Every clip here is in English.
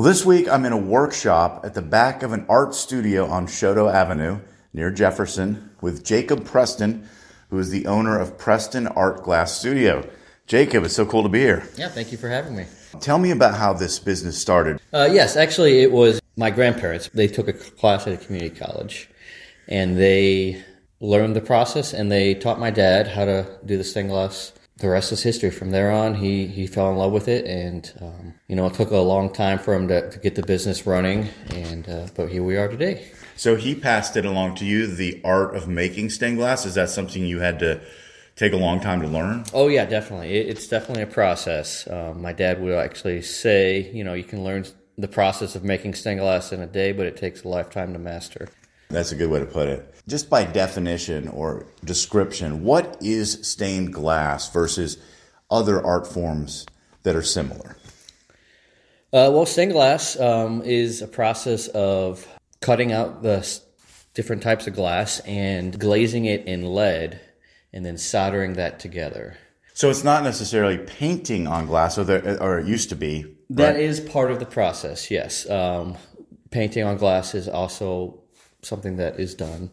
Well, this week I'm in a workshop at the back of an art studio on Chouteau Avenue near Jefferson with Jacob Preston, who is the owner of Preston Art Glass Studio. Jacob, it's so cool to be here. Yeah, thank you for having me. Tell me about how this business started. Uh, yes, actually, it was my grandparents. They took a class at a community college, and they learned the process, and they taught my dad how to do the stained glass. The rest is history. From there on, he he fell in love with it, and um, you know, it took a long time for him to, to get the business running, and uh, but here we are today. So he passed it along to you, the art of making stained glass. Is that something you had to take a long time to learn? Oh yeah, definitely. It, it's definitely a process. Um, my dad would actually say, you know, you can learn the process of making stained glass in a day, but it takes a lifetime to master. That's a good way to put it. Just by definition or description, what is stained glass versus other art forms that are similar? Uh, well, stained glass um, is a process of cutting out the s- different types of glass and glazing it in lead, and then soldering that together. So it's not necessarily painting on glass, or, there, or it used to be. That right? is part of the process. Yes, um, painting on glass is also something that is done.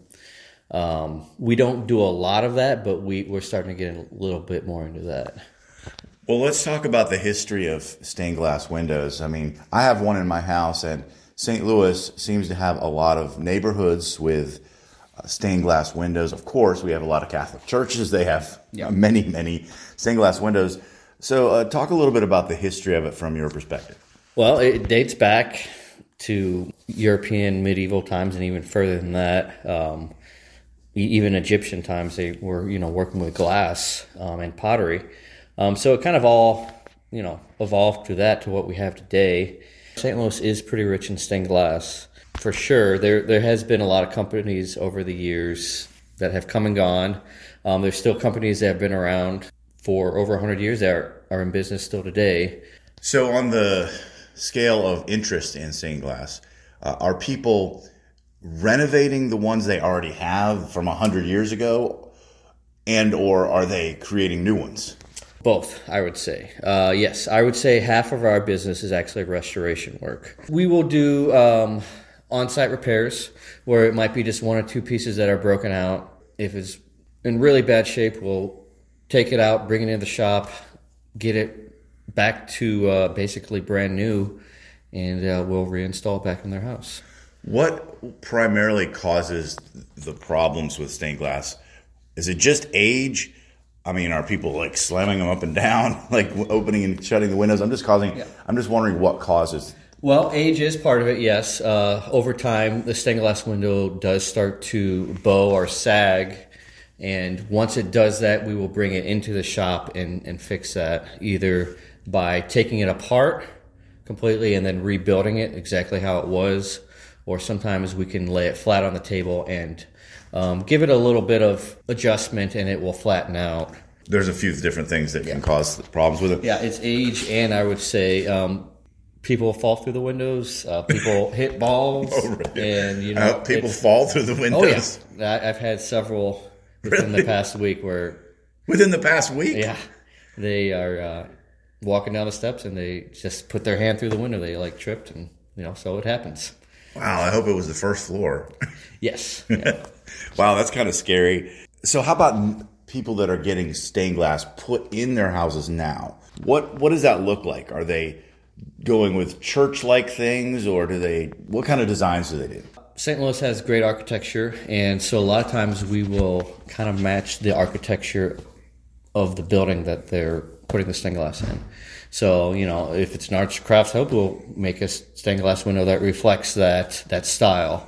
Um, we don't do a lot of that, but we, we're starting to get a little bit more into that. Well, let's talk about the history of stained glass windows. I mean, I have one in my house, and St. Louis seems to have a lot of neighborhoods with uh, stained glass windows. Of course, we have a lot of Catholic churches. They have many, many stained glass windows. So, uh, talk a little bit about the history of it from your perspective. Well, it dates back to European medieval times and even further than that. Um, even Egyptian times, they were you know working with glass um, and pottery. Um, so it kind of all you know evolved to that to what we have today. St. Louis is pretty rich in stained glass for sure. There there has been a lot of companies over the years that have come and gone. Um, there's still companies that have been around for over 100 years that are, are in business still today. So, on the scale of interest in stained glass, uh, are people renovating the ones they already have from 100 years ago and or are they creating new ones? Both, I would say. Uh, yes, I would say half of our business is actually restoration work. We will do um, on site repairs where it might be just one or two pieces that are broken out. If it's in really bad shape, we'll take it out, bring it into the shop, get it back to uh, basically brand new, and uh, we'll reinstall it back in their house. What primarily causes the problems with stained glass? Is it just age? I mean, are people like slamming them up and down, like opening and shutting the windows? I'm just causing. I'm just wondering what causes. Well, age is part of it, yes. Uh, over time, the stained glass window does start to bow or sag. And once it does that, we will bring it into the shop and, and fix that either by taking it apart completely and then rebuilding it exactly how it was, or sometimes we can lay it flat on the table and um, give it a little bit of adjustment and it will flatten out. There's a few different things that can cause problems with it. Yeah, it's age, and I would say um, people fall through the windows. Uh, people hit balls, Oh, really? and you know Uh, people fall through the windows. Oh windows yeah, I, I've had several within Really? the past week where within the past week. yeah, they are uh, walking down the steps and they just put their hand through the window. They like tripped, and you know, so it happens. Wow, I hope it was the first floor. Yes. wow, that's kind of scary. So, how about people that are getting stained glass put in their houses now? What what does that look like? Are they going with church-like things, or do they? What kind of designs do they do? St. Louis has great architecture, and so a lot of times we will kind of match the architecture of the building that they're putting the stained glass in. So you know, if it's an arts crafts hub, we'll make a stained glass window that reflects that that style.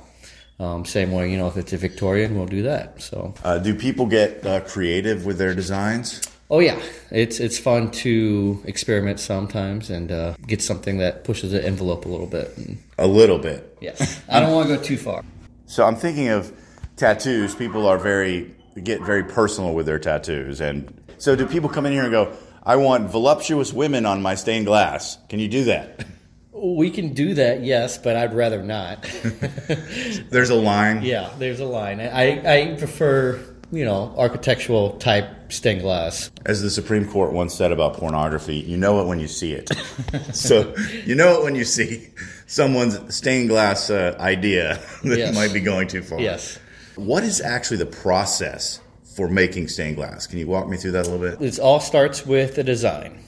Um, same way, you know, if it's a Victorian, we'll do that. So, Uh, do people get uh, creative with their designs? oh yeah, it's it's fun to experiment sometimes and uh, get something that pushes the envelope a little bit. A little bit. yes, I don't want to go too far. So I'm thinking of tattoos. People are very get very personal with their tattoos, and so do people come in here and go, "I want voluptuous women on my stained glass." Can you do that? We can do that, yes, but I'd rather not. There's a line. Yeah, there's a line. I, I prefer, you know, architectural type stained glass. As the Supreme Court once said about pornography, you know it when you see it. so you know it when you see someone's stained glass uh, idea that Yes. might be going too far. Yes. What is actually the process for making stained glass? Can you walk me through that a little bit? It all starts with the design.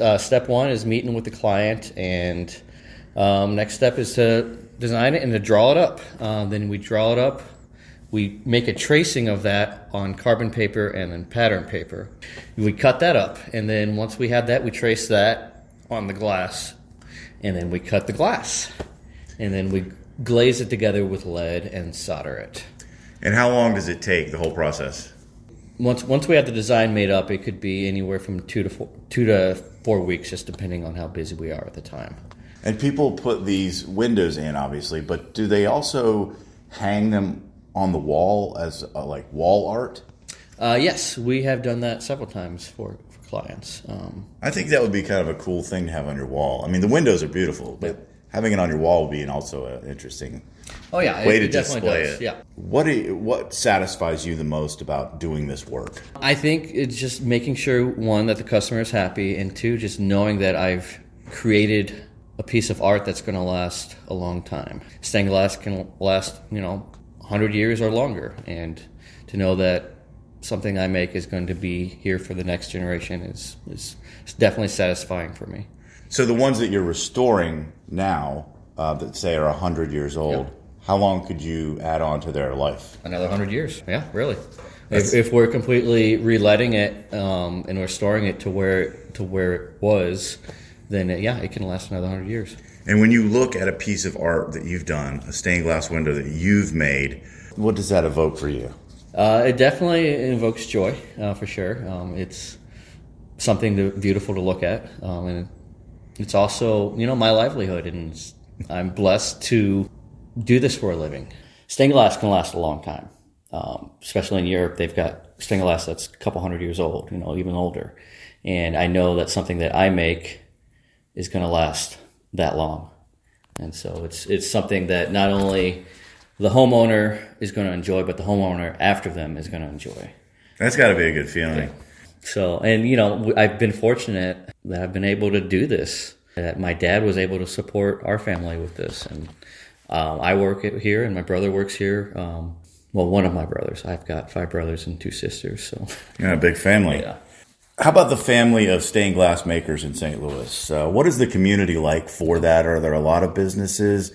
Uh, step one is meeting with the client, and um, next step is to design it and to draw it up. Uh, then we draw it up. We make a tracing of that on carbon paper and then pattern paper. We cut that up, and then once we have that, we trace that on the glass, and then we cut the glass, and then we glaze it together with lead and solder it. And how long does it take the whole process? Once once we have the design made up, it could be anywhere from two to four, two to four weeks, just depending on how busy we are at the time. And people put these windows in, obviously, but do they also hang them on the wall as uh, like wall art? Uh, yes, we have done that several times for, for clients. Um, I think that would be kind of a cool thing to have on your wall. I mean, the windows are beautiful, but having it on your wall would be an also an interesting oh yeah, way it, to it display does. it. Yeah, What you, what satisfies you the most about doing this work? I think it's just making sure one that the customer is happy, and two, just knowing that I've created a piece of art that's going to last a long time. Stained glass can last, you know, hundred years or longer, and to know that something I make is going to be here for the next generation is, is definitely satisfying for me. So the ones that you're restoring now, uh, that say are hundred years old, Yep. how long could you add on to their life? Another hundred years, yeah, really. If, if we're completely releading it um, and restoring it to where to where it was, then uh, yeah, it can last another hundred years. And when you look at a piece of art that you've done, a stained glass window that you've made, what does that evoke for you? Uh, it definitely invokes joy, uh, for sure. Um, it's something to, beautiful to look at, um, and it's also you know my livelihood, and it's- I'm blessed to do this for a living. Stained glass can last a long time, um, especially in Europe. They've got stained glass that's a couple hundred years old, you know, even older, and I know that something that I make is going to last that long, and so it's it's something that not only the homeowner is going to enjoy, but the homeowner after them is going to enjoy. That's got to be a good feeling. So, and you know, I've been fortunate that I've been able to do this. That my dad was able to support our family with this, and um, I work here, and my brother works here. Um, well, one of my brothers. I've got five brothers and two sisters. So, You're a big family. yeah. How about the family of stained glass makers in St. Louis? Uh, what is the community like for that? Are there a lot of businesses?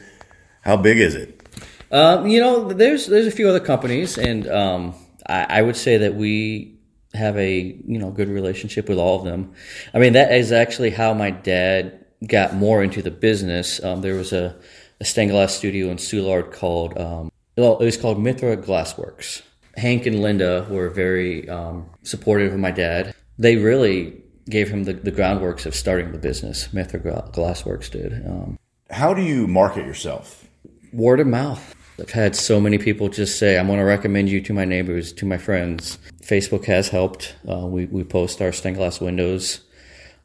How big is it? Um, you know, there's there's a few other companies, and um, I, I would say that we have a you know good relationship with all of them. I mean, that is actually how my dad got more into the business. Um, there was a, a stained glass studio in Soulard called um, well, it was called Mithra Glassworks. Hank and Linda were very um, supportive of my dad. They really gave him the, the groundworks of starting the business. Mithra Glassworks did. Um, How do you market yourself? word of mouth. I've had so many people just say, I'm going to recommend you to my neighbors, to my friends. Facebook has helped. Uh, we, we post our stained glass windows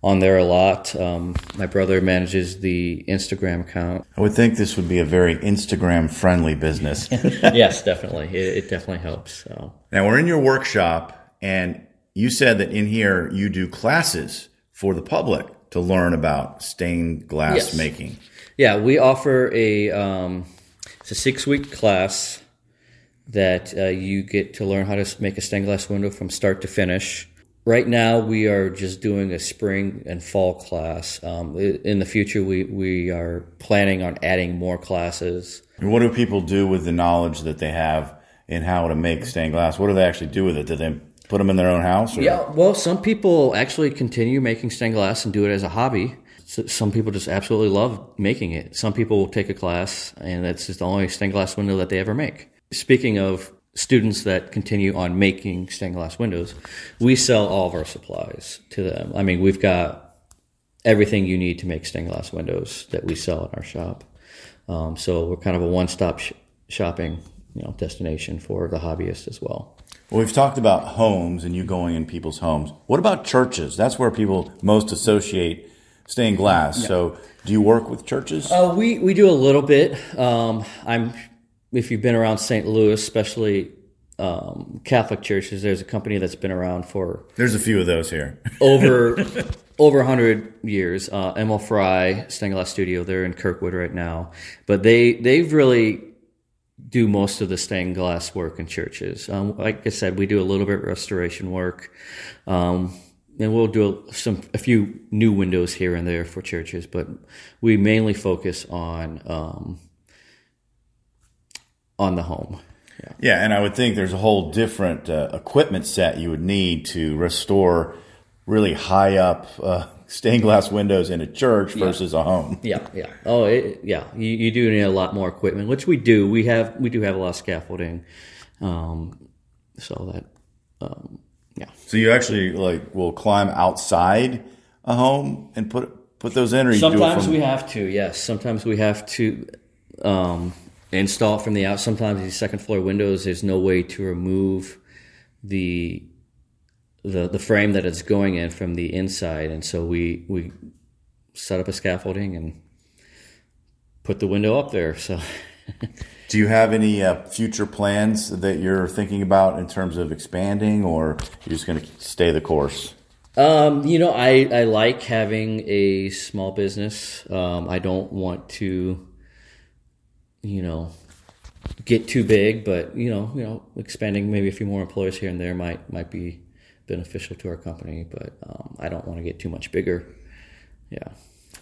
on there a lot. Um, my brother manages the Instagram account. I would think this would be a very Instagram friendly business. yes, definitely. It, it definitely helps. So. now, we're in your workshop, and you said that in here you do classes for the public to learn about stained glass Yes. making. Yeah, we offer a um, it's a six week class that uh, you get to learn how to make a stained glass window from start to finish. Right now we are just doing a spring and fall class. Um, in the future, we we are planning on adding more classes. And what do people do with the knowledge that they have in how to make stained glass? What do they actually do with it? Do they put them in their own house? Or? Yeah, well, some people actually continue making stained glass and do it as a hobby. So some people just absolutely love making it. Some people will take a class, and that's just the only stained glass window that they ever make. Speaking of students that continue on making stained glass windows, we sell all of our supplies to them. I mean, we've got everything you need to make stained glass windows that we sell in our shop. Um, so we're kind of a one-stop sh- shopping, you know, destination for the hobbyist as well. Well, we've talked about homes and you going in people's homes. What about churches? That's where people most associate stained glass. So, do you work with churches? Uh, we we do a little bit. Um, I'm if you've been around St. Louis, especially um, Catholic churches. There's a company that's been around for There's a few of those here. over over 100 years. Uh, Emil Frei Stained Glass Studio. They're in Kirkwood right now, but they they've really do most of the stained glass work in churches. Um, like I said, we do a little bit of restoration work, um, and we'll do a, some a few new windows here and there for churches. But we mainly focus on um, on the home. Yeah, yeah, and I would think there's a whole different uh, equipment set you would need to restore really high up uh, stained glass windows in a church versus a home. Yeah, yeah. Oh, it, yeah. You, you do need a lot more equipment, which we do. We have we do have a lot of scaffolding, um, so that um, yeah. So you actually like will climb outside a home and put put those in, or you do it Sometimes from we have to. Yes, sometimes we have to um, install it from the out. Sometimes these second floor windows, there's no way to remove the the the frame that it's going in from the inside, and so we we set up a scaffolding and put the window up there. So. Do you have any uh, future plans that you're thinking about in terms of expanding, or you're just going to stay the course? Um, you know, I, I like having a small business. Um, I don't want to, you know, get too big, but you know, you know, expanding maybe a few more employees here and there might might be beneficial to our company. But um, I don't want to get too much bigger. Yeah.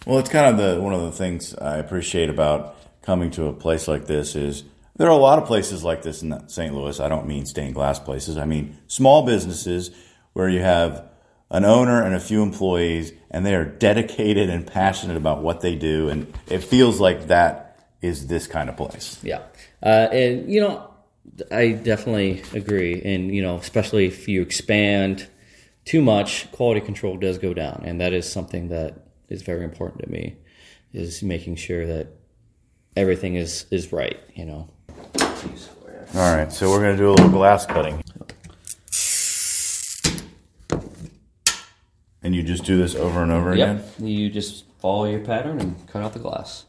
Well, it's kind of the one of the things I appreciate about coming to a place like this is there are a lot of places like this in St. Louis. I don't mean stained glass places. I mean small businesses where you have an owner and a few employees and they are dedicated and passionate about what they do and it feels like that is this kind of place. Yeah. Uh, and, you know, I definitely agree. And, you know, especially if you expand too much, quality control does go down. And that is something that is very important to me, is making sure that everything is, is right, you know. All right, so we're going to do a little glass cutting. And you just do this over and over again? Yep. You just follow your pattern and cut out the glass.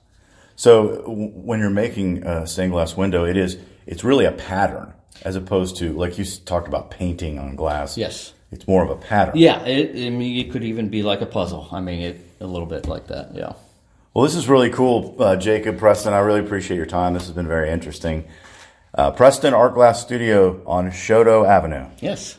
So w- when you're making a stained glass window, it is it's really a pattern as opposed to like you talked about painting on glass. Yes. It's more of a pattern. Yeah. It, I mean, it could even be like a puzzle. I mean, it a little bit like that. Yeah. Well, this is really cool, uh, Jacob Preston. I really appreciate your time. This has been very interesting. Uh, Preston Art Glass Studio on Chouteau Avenue. Yes.